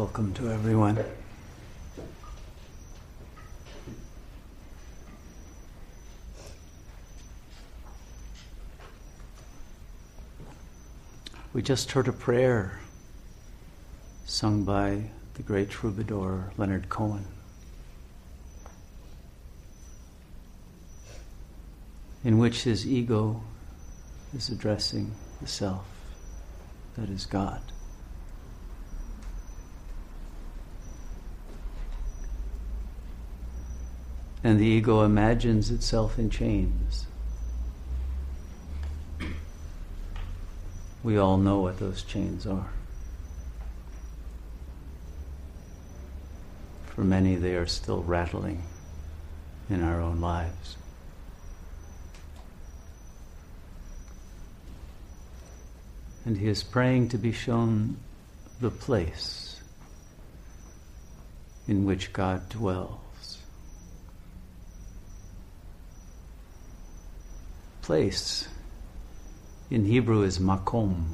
Welcome to everyone. We just heard a prayer sung by the great troubadour Leonard Cohen. In which his ego is addressing the self that is God. And the ego imagines itself in chains. We all know what those chains are. For many, they are still rattling in our own lives. And he is praying to be shown the place in which God dwells. Place in Hebrew is makom,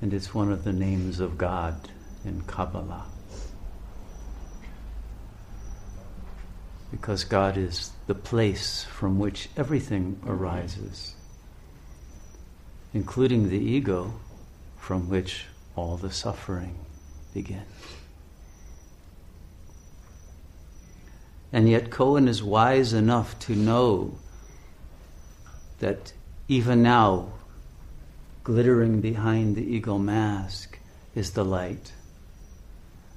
and it's one of the names of God in Kabbalah. Because God is the place from which everything arises, including the ego from which all the suffering begins. And yet, Cohen is wise enough to know that even now, glittering behind the ego mask is the light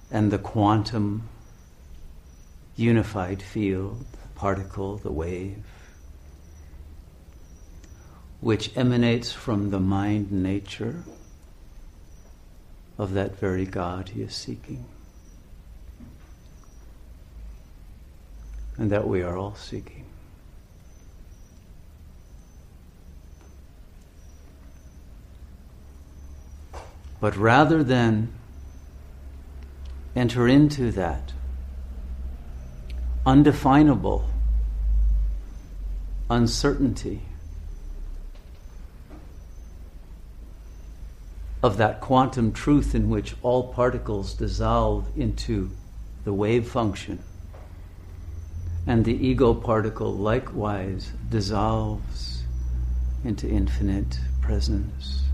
and the quantum unified field, the particle, the wave, which emanates from the mind nature of that very God he is seeking. And that we are all seeking. But rather than enter into that undefinable uncertainty of that quantum truth in which all particles dissolve into the wave function, and the ego particle likewise dissolves into infinite presence.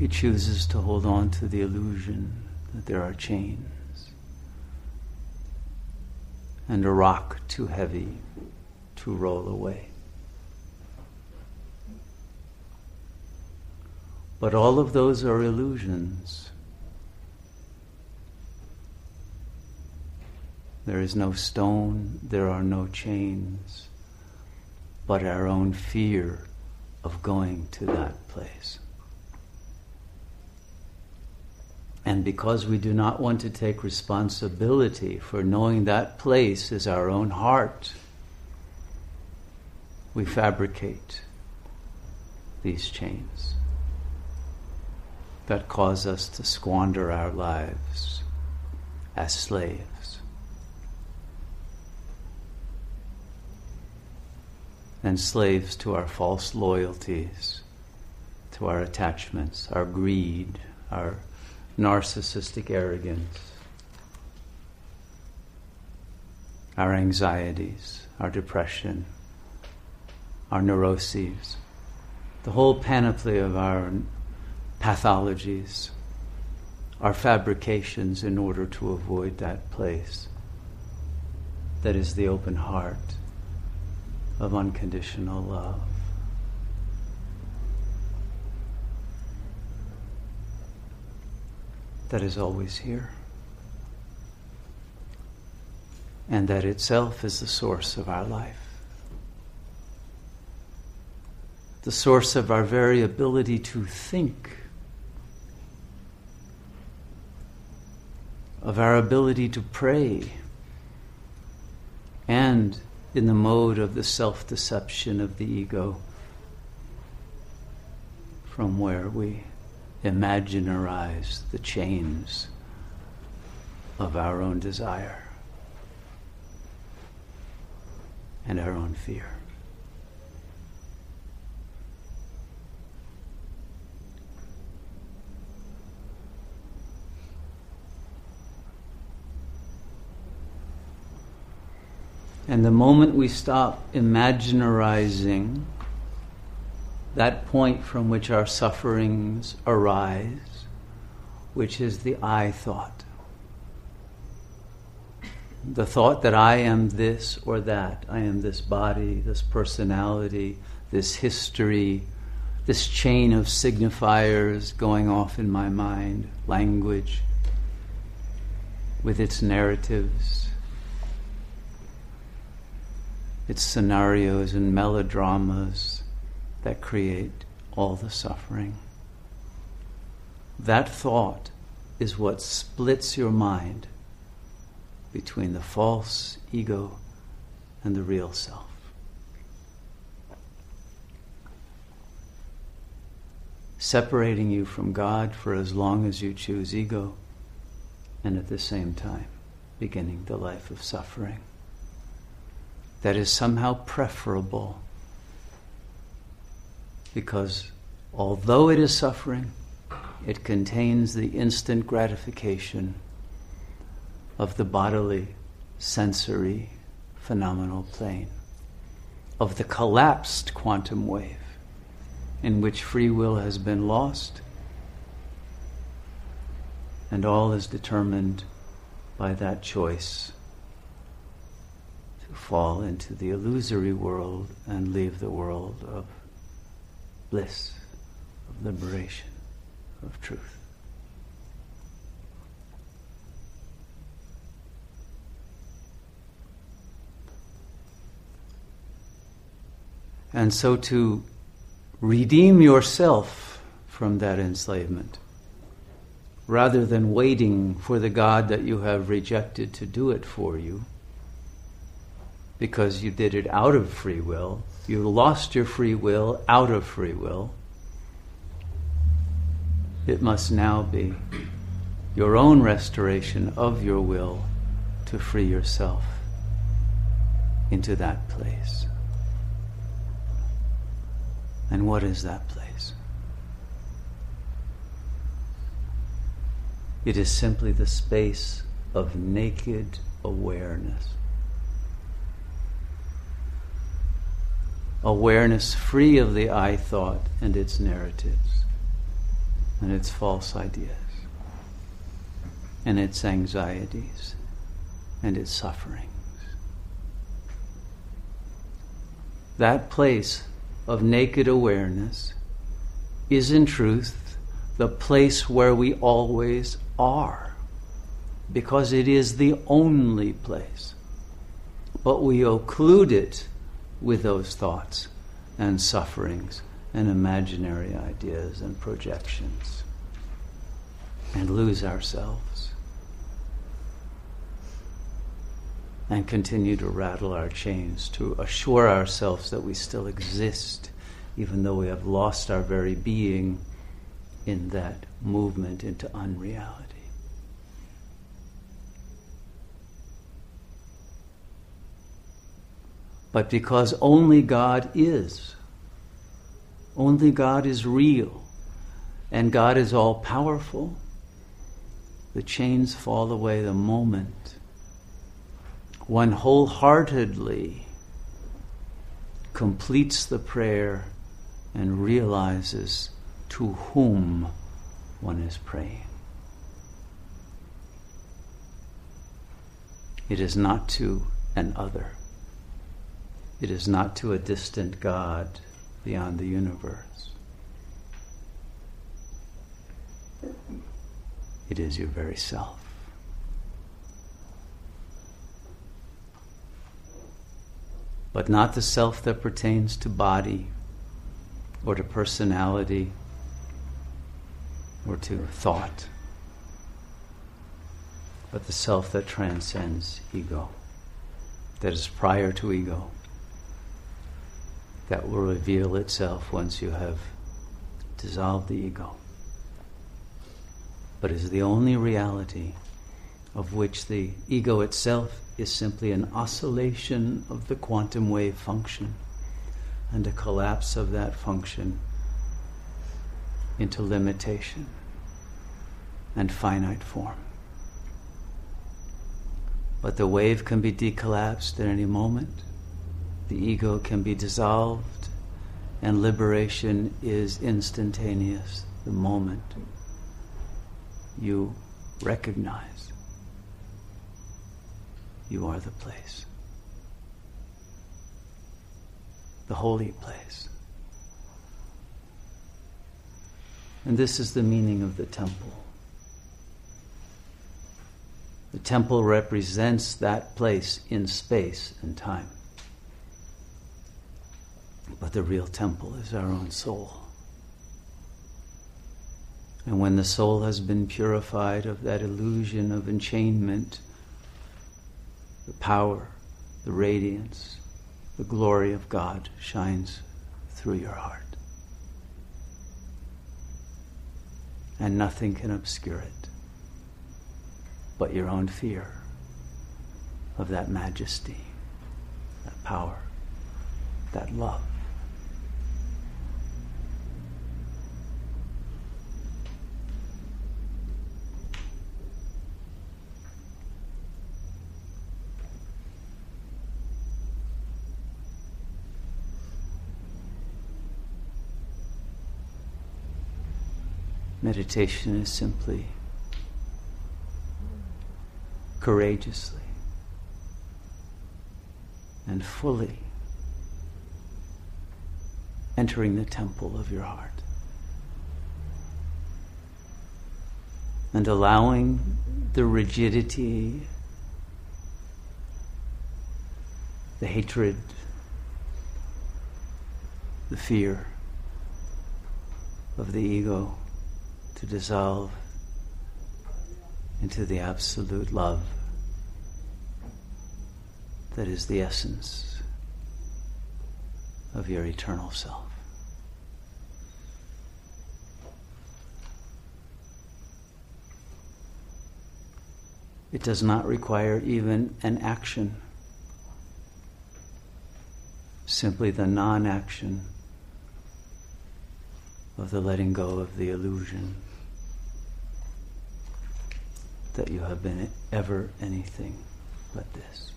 He chooses to hold on to the illusion that there are chains and a rock too heavy to roll away. But all of those are illusions. There is no stone, there are no chains, but our own fear of going to that place. And because we do not want to take responsibility for knowing that place is our own heart, we fabricate these chains that cause us to squander our lives as slaves. And slaves to our false loyalties, to our attachments, our greed, our narcissistic arrogance, our anxieties, our depression, our neuroses, the whole panoply of our pathologies, our fabrications in order to avoid that place that is the open heart of unconditional love. That is always here. And that itself is the source of our life. The source of our very ability to think, of our ability to pray, and in the mode of the self deception of the ego, from where we imaginarize the chains of our own desire and our own fear. And the moment we stop imaginarizing that point from which our sufferings arise, which is the I thought, the thought that I am this or that, I am this body, this personality, this history, this chain of signifiers going off in my mind, language, with its narratives, its scenarios and melodramas that create all the suffering. That thought is what splits your mind between the false ego and the real self. Separating you from God for as long as you choose ego, and at the same time beginning the life of suffering. That is somehow preferable because although it is suffering, it contains the instant gratification of the bodily, sensory, phenomenal plane, of the collapsed quantum wave in which free will has been lost and all is determined by that choice to fall into the illusory world and leave the world of bliss, of liberation, of truth. And so to redeem yourself from that enslavement, rather than waiting for the God that you have rejected to do it for you, because you did it out of free will, you lost your free will out of free will. It must now be your own restoration of your will to free yourself into that place. And what is that place? It is simply the space of naked awareness. Awareness free of the I thought and its narratives and its false ideas and its anxieties and its sufferings. That place of naked awareness is in truth the place where we always are, because it is the only place. But we occlude it with those thoughts and sufferings and imaginary ideas and projections and lose ourselves and continue to rattle our chains to assure ourselves that we still exist, even though we have lost our very being in that movement into unreality. But because only God is, only God is real, and God is all powerful, the chains fall away the moment one wholeheartedly completes the prayer and realizes to whom one is praying. It is not to an other. It is not to a distant God beyond the universe. It is your very self. but not the self that pertains to body or to personality or to thought, but the self that transcends ego, that is prior to ego, that will reveal itself once you have dissolved the ego, but is the only reality of which the ego itself is simply an oscillation of the quantum wave function and a collapse of that function into limitation and finite form. But the wave can be decollapsed at any moment. The ego can be dissolved, and liberation is instantaneous the moment you recognize you are the place, the holy place. And this is the meaning of the temple. The temple represents that place in space and time. But the real temple is our own soul. And when the soul has been purified of that illusion of enchainment, the power, the radiance, the glory of God shines through your heart. And nothing can obscure it but your own fear of that majesty, that power, that love. Meditation is simply courageously and fully entering the temple of your heart and allowing the rigidity, the hatred, the fear of the ego to dissolve into the absolute love that is the essence of your eternal self. It does not require even an action, simply the non action of the letting go of the illusion that you have been ever anything but this.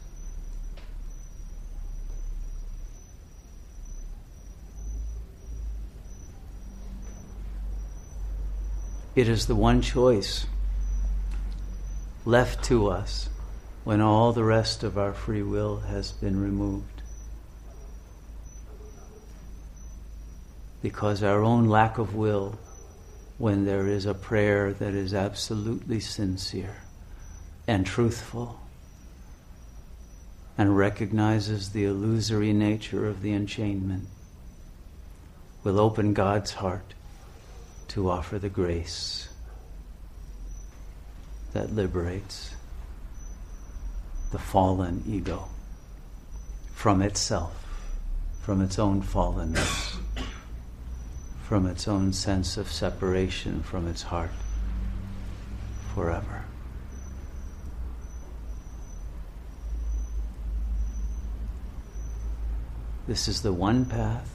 It is the one choice left to us when all the rest of our free will has been removed. Because our own lack of will when there is a prayer that is absolutely sincere and truthful and recognizes the illusory nature of the enchainment will open God's heart to offer the grace that liberates the fallen ego from itself, from its own fallenness from its own sense of separation from its heart forever. This is the one path.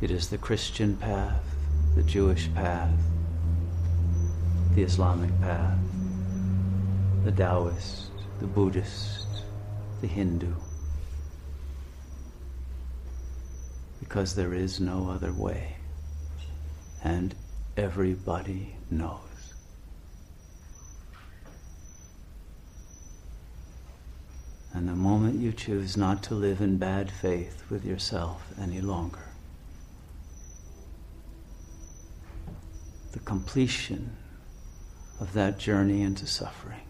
It is the Christian path, the Jewish path, the Islamic path, the Taoist, the Buddhist, the Hindu. Because there is no other way. And everybody knows. And the moment you choose not to live in bad faith with yourself any longer, the completion of that journey into suffering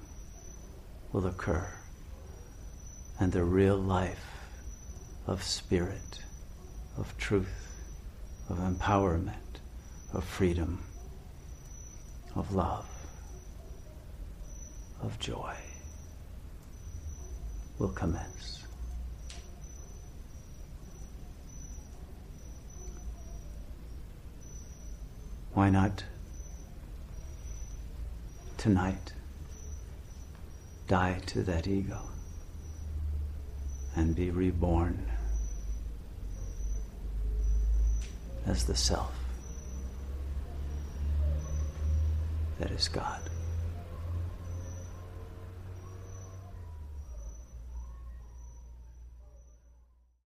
will occur, and the real life of spirit of truth, of empowerment, of freedom, of love, of joy will commence. Why not tonight die to that ego and be reborn? As the self that is God.